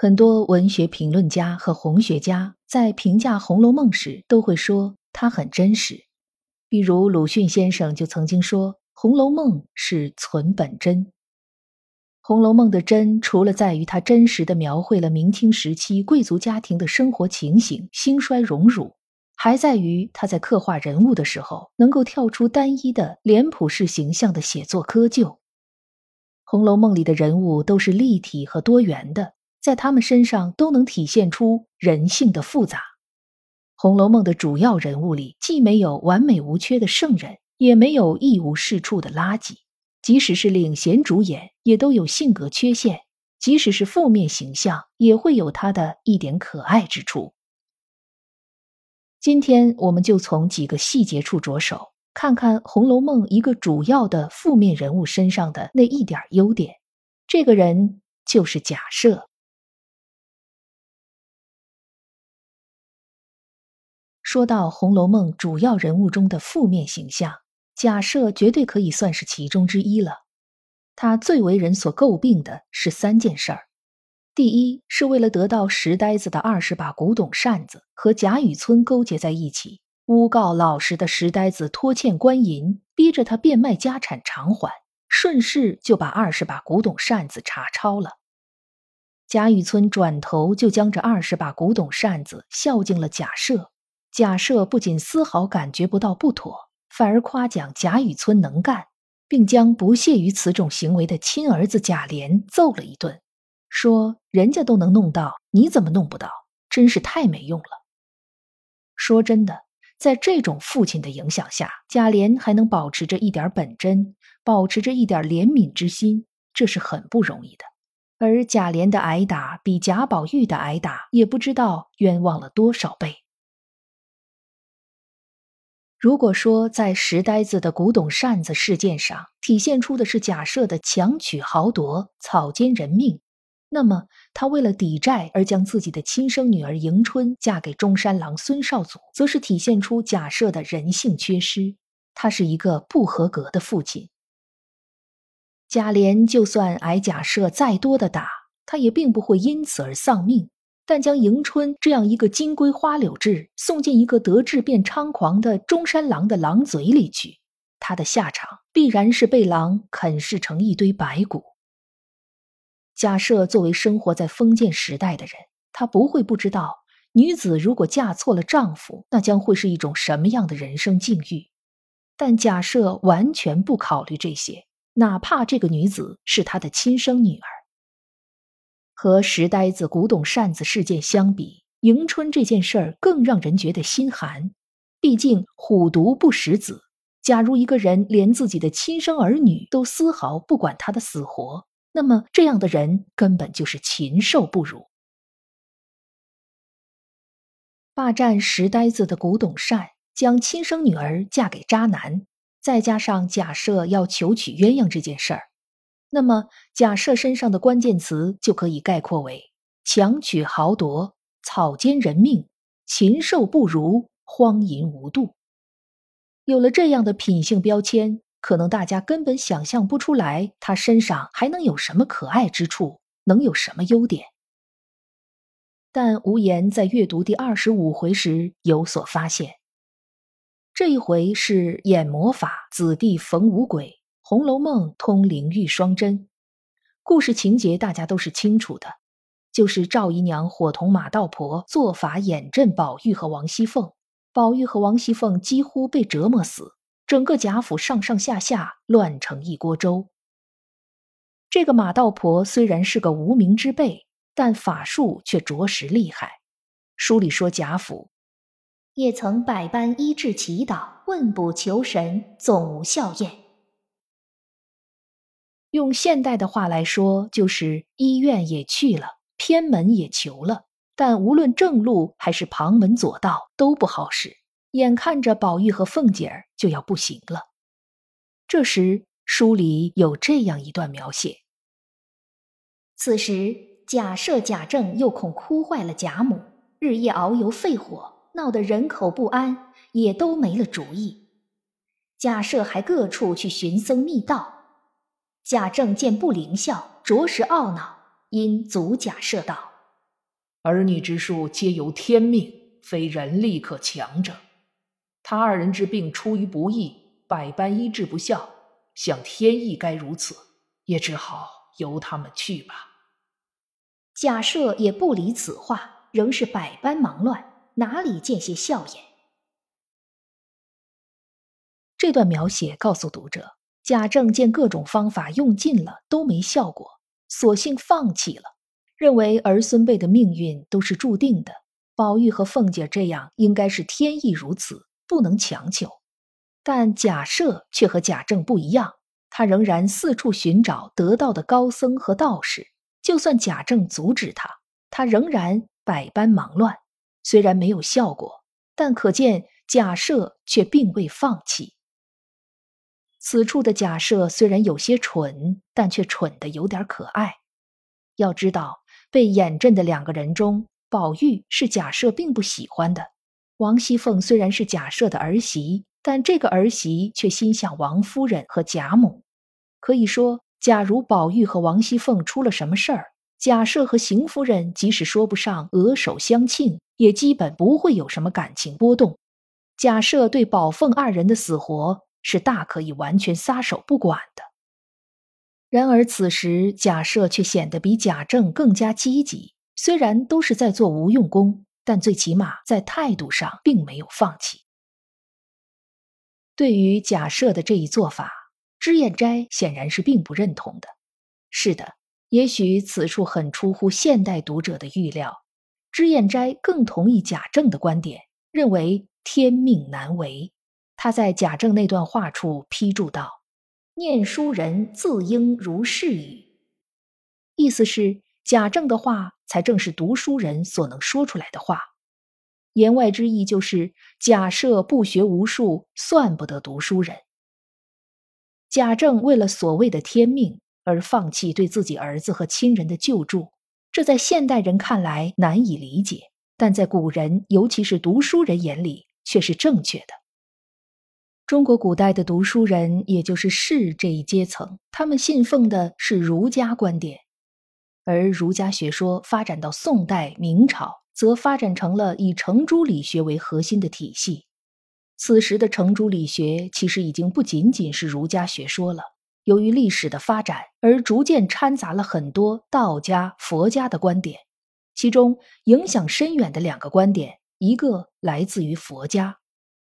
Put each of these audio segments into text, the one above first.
很多文学评论家和红学家在评价《红楼梦》时，都会说它很真实。比如鲁迅先生就曾经说，《红楼梦》是存本真。《红楼梦》的真，除了在于它真实的描绘了明清时期贵族家庭的生活情形、兴衰荣辱，还在于他在刻画人物的时候，能够跳出单一的脸谱式形象的写作窠臼。《红楼梦》里的人物都是立体和多元的。在他们身上都能体现出人性的复杂。《红楼梦》的主要人物里，既没有完美无缺的圣人，也没有一无是处的垃圾。即使是领衔主演，也都有性格缺陷；即使是负面形象，也会有他的一点可爱之处。今天，我们就从几个细节处着手，看看《红楼梦》一个主要的负面人物身上的那一点优点。这个人就是贾赦。说到《红楼梦》主要人物中的负面形象，贾赦绝对可以算是其中之一了。他最为人所诟病的是三件事儿：第一，是为了得到石呆子的二十把古董扇子，和贾雨村勾结在一起，诬告老实的石呆子拖欠官银，逼着他变卖家产偿还，顺势就把二十把古董扇子查抄了。贾雨村转头就将这二十把古董扇子孝敬了贾赦。贾赦不仅丝毫感觉不到不妥，反而夸奖贾雨村能干，并将不屑于此种行为的亲儿子贾琏揍了一顿，说：“人家都能弄到，你怎么弄不到？真是太没用了。”说真的，在这种父亲的影响下，贾琏还能保持着一点本真，保持着一点怜悯之心，这是很不容易的。而贾琏的挨打比贾宝玉的挨打也不知道冤枉了多少倍。如果说在石呆子的古董扇子事件上体现出的是假设的强取豪夺、草菅人命，那么他为了抵债而将自己的亲生女儿迎春嫁给中山狼孙绍祖，则是体现出假设的人性缺失。他是一个不合格的父亲。贾琏就算挨假设再多的打，他也并不会因此而丧命。但将迎春这样一个金龟花柳枝送进一个得志便猖狂的中山狼的狼嘴里去，他的下场必然是被狼啃噬成一堆白骨。假设作为生活在封建时代的人，他不会不知道，女子如果嫁错了丈夫，那将会是一种什么样的人生境遇。但假设完全不考虑这些，哪怕这个女子是他的亲生女儿。和石呆子古董扇子事件相比，迎春这件事儿更让人觉得心寒。毕竟虎毒不食子，假如一个人连自己的亲生儿女都丝毫不管他的死活，那么这样的人根本就是禽兽不如。霸占石呆子的古董扇，将亲生女儿嫁给渣男，再加上假设要求娶鸳鸯这件事儿。那么，假设身上的关键词就可以概括为：强取豪夺、草菅人命、禽兽不如、荒淫无度。有了这样的品性标签，可能大家根本想象不出来他身上还能有什么可爱之处，能有什么优点。但无言在阅读第二十五回时有所发现，这一回是演魔法子弟逢五鬼。《红楼梦》通灵玉双针，故事情节大家都是清楚的，就是赵姨娘伙同马道婆做法掩镇宝玉和王熙凤，宝玉和王熙凤几乎被折磨死，整个贾府上上下下乱成一锅粥。这个马道婆虽然是个无名之辈，但法术却着实厉害。书里说贾府也曾百般医治祈祷，问卜求神，总无效验。用现代的话来说，就是医院也去了，偏门也求了，但无论正路还是旁门左道都不好使，眼看着宝玉和凤姐儿就要不行了。这时书里有这样一段描写：此时贾赦、贾政又恐哭坏了贾母，日夜熬油肺火，闹得人口不安，也都没了主意。贾赦还各处去寻僧觅道。贾政见不灵效，着实懊恼，因阻贾赦道：“儿女之术皆由天命，非人力可强者。他二人之病出于不义，百般医治不效，想天意该如此，也只好由他们去吧。”贾赦也不理此话，仍是百般忙乱，哪里见些笑颜？这段描写告诉读者。贾政见各种方法用尽了都没效果，索性放弃了，认为儿孙辈的命运都是注定的，宝玉和凤姐这样应该是天意如此，不能强求。但贾赦却和贾政不一样，他仍然四处寻找得道的高僧和道士，就算贾政阻止他，他仍然百般忙乱。虽然没有效果，但可见贾赦却并未放弃。此处的假设虽然有些蠢，但却蠢的有点可爱。要知道，被眼阵的两个人中，宝玉是假设并不喜欢的。王熙凤虽然是假设的儿媳，但这个儿媳却心向王夫人和贾母。可以说，假如宝玉和王熙凤出了什么事儿，假设和邢夫人即使说不上额手相庆，也基本不会有什么感情波动。假设对宝凤二人的死活。是大可以完全撒手不管的。然而此时贾赦却显得比贾政更加积极。虽然都是在做无用功，但最起码在态度上并没有放弃。对于贾赦的这一做法，脂砚斋显然是并不认同的。是的，也许此处很出乎现代读者的预料。脂砚斋更同意贾政的观点，认为天命难违。他在贾政那段话处批注道：“念书人自应如是语。”意思是贾政的话才正是读书人所能说出来的话。言外之意就是，假设不学无术，算不得读书人。贾政为了所谓的天命而放弃对自己儿子和亲人的救助，这在现代人看来难以理解，但在古人，尤其是读书人眼里，却是正确的。中国古代的读书人，也就是士这一阶层，他们信奉的是儒家观点，而儒家学说发展到宋代、明朝，则发展成了以程朱理学为核心的体系。此时的程朱理学其实已经不仅仅是儒家学说了，由于历史的发展而逐渐掺杂了很多道家、佛家的观点，其中影响深远的两个观点，一个来自于佛家，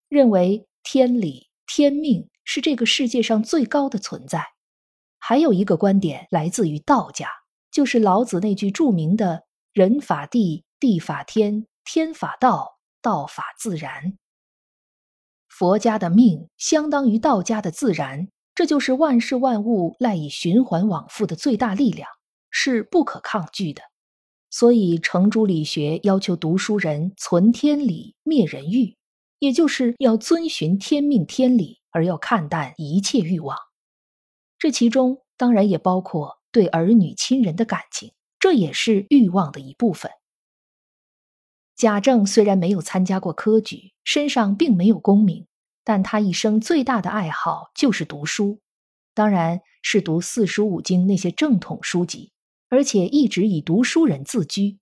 认为。天理、天命是这个世界上最高的存在。还有一个观点来自于道家，就是老子那句著名的“人法地，地法天，天法道，道法自然”。佛家的命相当于道家的自然，这就是万事万物赖以循环往复的最大力量，是不可抗拒的。所以程朱理学要求读书人存天理，灭人欲。也就是要遵循天命天理，而要看淡一切欲望。这其中当然也包括对儿女亲人的感情，这也是欲望的一部分。贾政虽然没有参加过科举，身上并没有功名，但他一生最大的爱好就是读书，当然是读四书五经那些正统书籍，而且一直以读书人自居。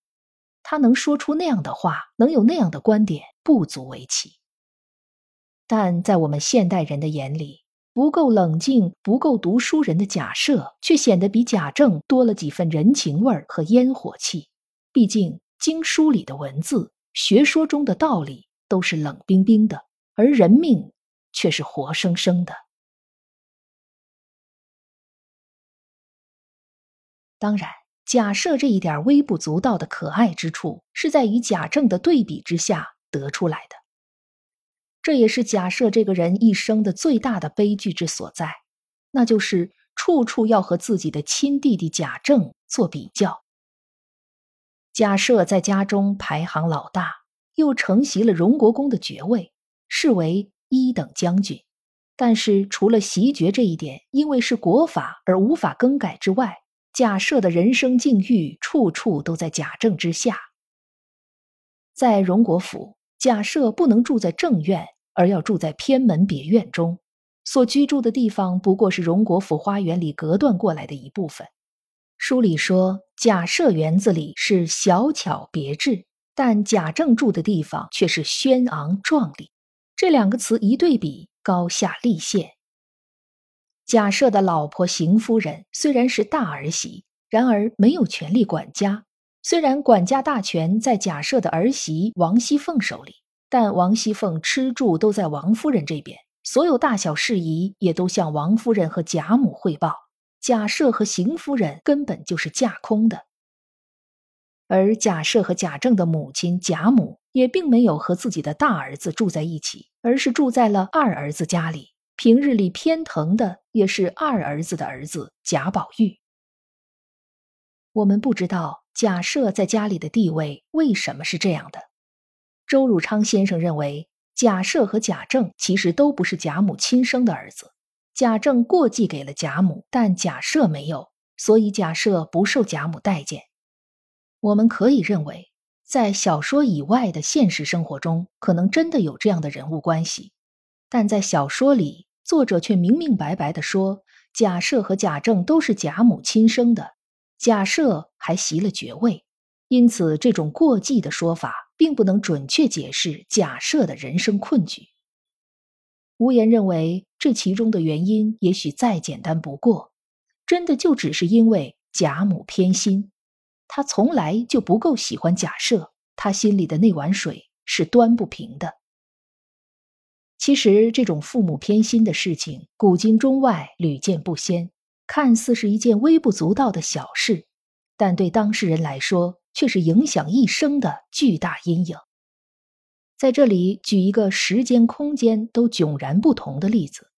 他能说出那样的话，能有那样的观点，不足为奇。但在我们现代人的眼里，不够冷静、不够读书人的假设，却显得比贾政多了几分人情味儿和烟火气。毕竟经书里的文字、学说中的道理都是冷冰冰的，而人命却是活生生的。当然，假设这一点微不足道的可爱之处，是在与贾政的对比之下得出来的。这也是贾赦这个人一生的最大的悲剧之所在，那就是处处要和自己的亲弟弟贾政做比较。贾赦在家中排行老大，又承袭了荣国公的爵位，视为一等将军。但是除了袭爵这一点，因为是国法而无法更改之外，贾赦的人生境遇处处都在贾政之下。在荣国府，贾赦不能住在正院，而要住在偏门别院中，所居住的地方不过是荣国府花园里隔断过来的一部分。书里说，假设园子里是小巧别致，但贾政住的地方却是轩昂壮丽。这两个词一对比。高下立现。贾赦的老婆邢夫人虽然是大儿媳，然而没有权力管家。虽然管家大权在贾赦的儿媳王熙凤手里，但王熙凤吃住都在王夫人这边，所有大小事宜也都向王夫人和贾母汇报。贾赦和邢夫人根本就是架空的。而贾赦和贾政的母亲贾母也并没有和自己的大儿子住在一起。而是住在了二儿子家里，平日里偏疼的也是二儿子的儿子贾宝玉。我们不知道贾赦在家里的地位为什么是这样的。周汝昌先生认为，贾赦和贾政其实都不是贾母亲生的儿子，贾政过继给了贾母，但贾赦没有，所以贾赦不受贾母待见。我们可以认为。在小说以外的现实生活中，可能真的有这样的人物关系，但在小说里，作者却明明白白的说，贾赦和贾政都是贾母亲生的，贾赦还袭了爵位，因此这种过继的说法并不能准确解释贾赦的人生困局。无言认为，这其中的原因也许再简单不过，真的就只是因为贾母偏心。他从来就不够喜欢贾赦，他心里的那碗水是端不平的。其实，这种父母偏心的事情，古今中外屡见不鲜，看似是一件微不足道的小事，但对当事人来说，却是影响一生的巨大阴影。在这里举一个时间、空间都迥然不同的例子：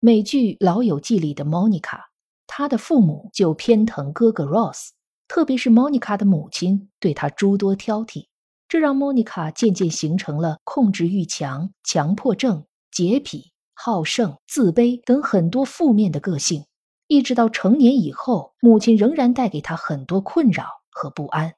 美剧《老友记》里的 Monica，她的父母就偏疼哥哥 Ross。特别是莫妮卡的母亲对她诸多挑剔，这让莫妮卡渐渐形成了控制欲强、强迫症、洁癖、好胜、自卑等很多负面的个性。一直到成年以后，母亲仍然带给他很多困扰和不安。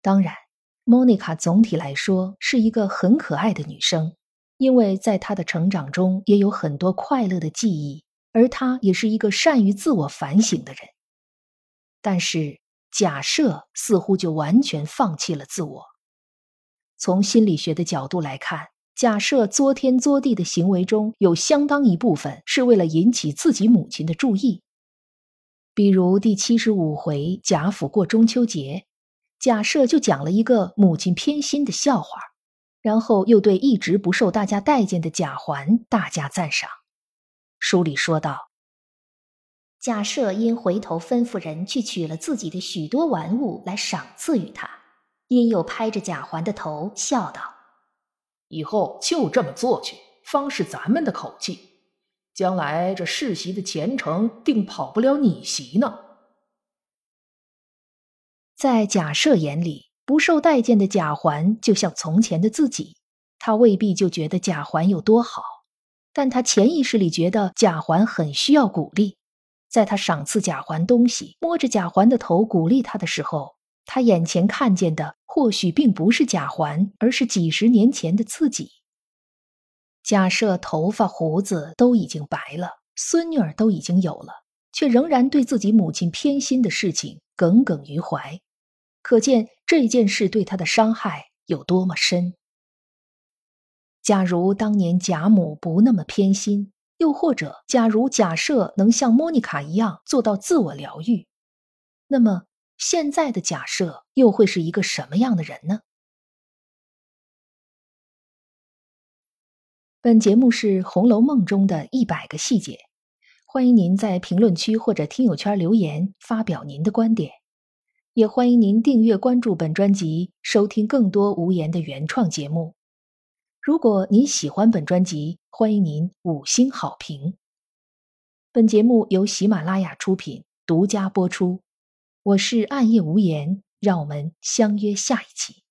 当然，莫妮卡总体来说是一个很可爱的女生，因为在她的成长中也有很多快乐的记忆，而她也是一个善于自我反省的人。但是假设似乎就完全放弃了自我。从心理学的角度来看，假设作天作地的行为中有相当一部分是为了引起自己母亲的注意。比如第七十五回贾府过中秋节，假设就讲了一个母亲偏心的笑话，然后又对一直不受大家待见的贾环大加赞赏。书里说道。贾赦因回头吩咐人去取了自己的许多玩物来赏赐于他，因又拍着贾环的头笑道：“以后就这么做去，方是咱们的口气。将来这世袭的前程，定跑不了你袭呢。”在贾赦眼里，不受待见的贾环就像从前的自己，他未必就觉得贾环有多好，但他潜意识里觉得贾环很需要鼓励。在他赏赐贾环东西，摸着贾环的头鼓励他的时候，他眼前看见的或许并不是贾环，而是几十年前的自己。假设头发胡子都已经白了，孙女儿都已经有了，却仍然对自己母亲偏心的事情耿耿于怀，可见这件事对他的伤害有多么深。假如当年贾母不那么偏心。又或者，假如假设能像莫妮卡一样做到自我疗愈，那么现在的假设又会是一个什么样的人呢？本节目是《红楼梦》中的一百个细节，欢迎您在评论区或者听友圈留言发表您的观点，也欢迎您订阅关注本专辑，收听更多无言的原创节目。如果您喜欢本专辑，欢迎您五星好评。本节目由喜马拉雅出品，独家播出。我是暗夜无言。让我们相约下一期。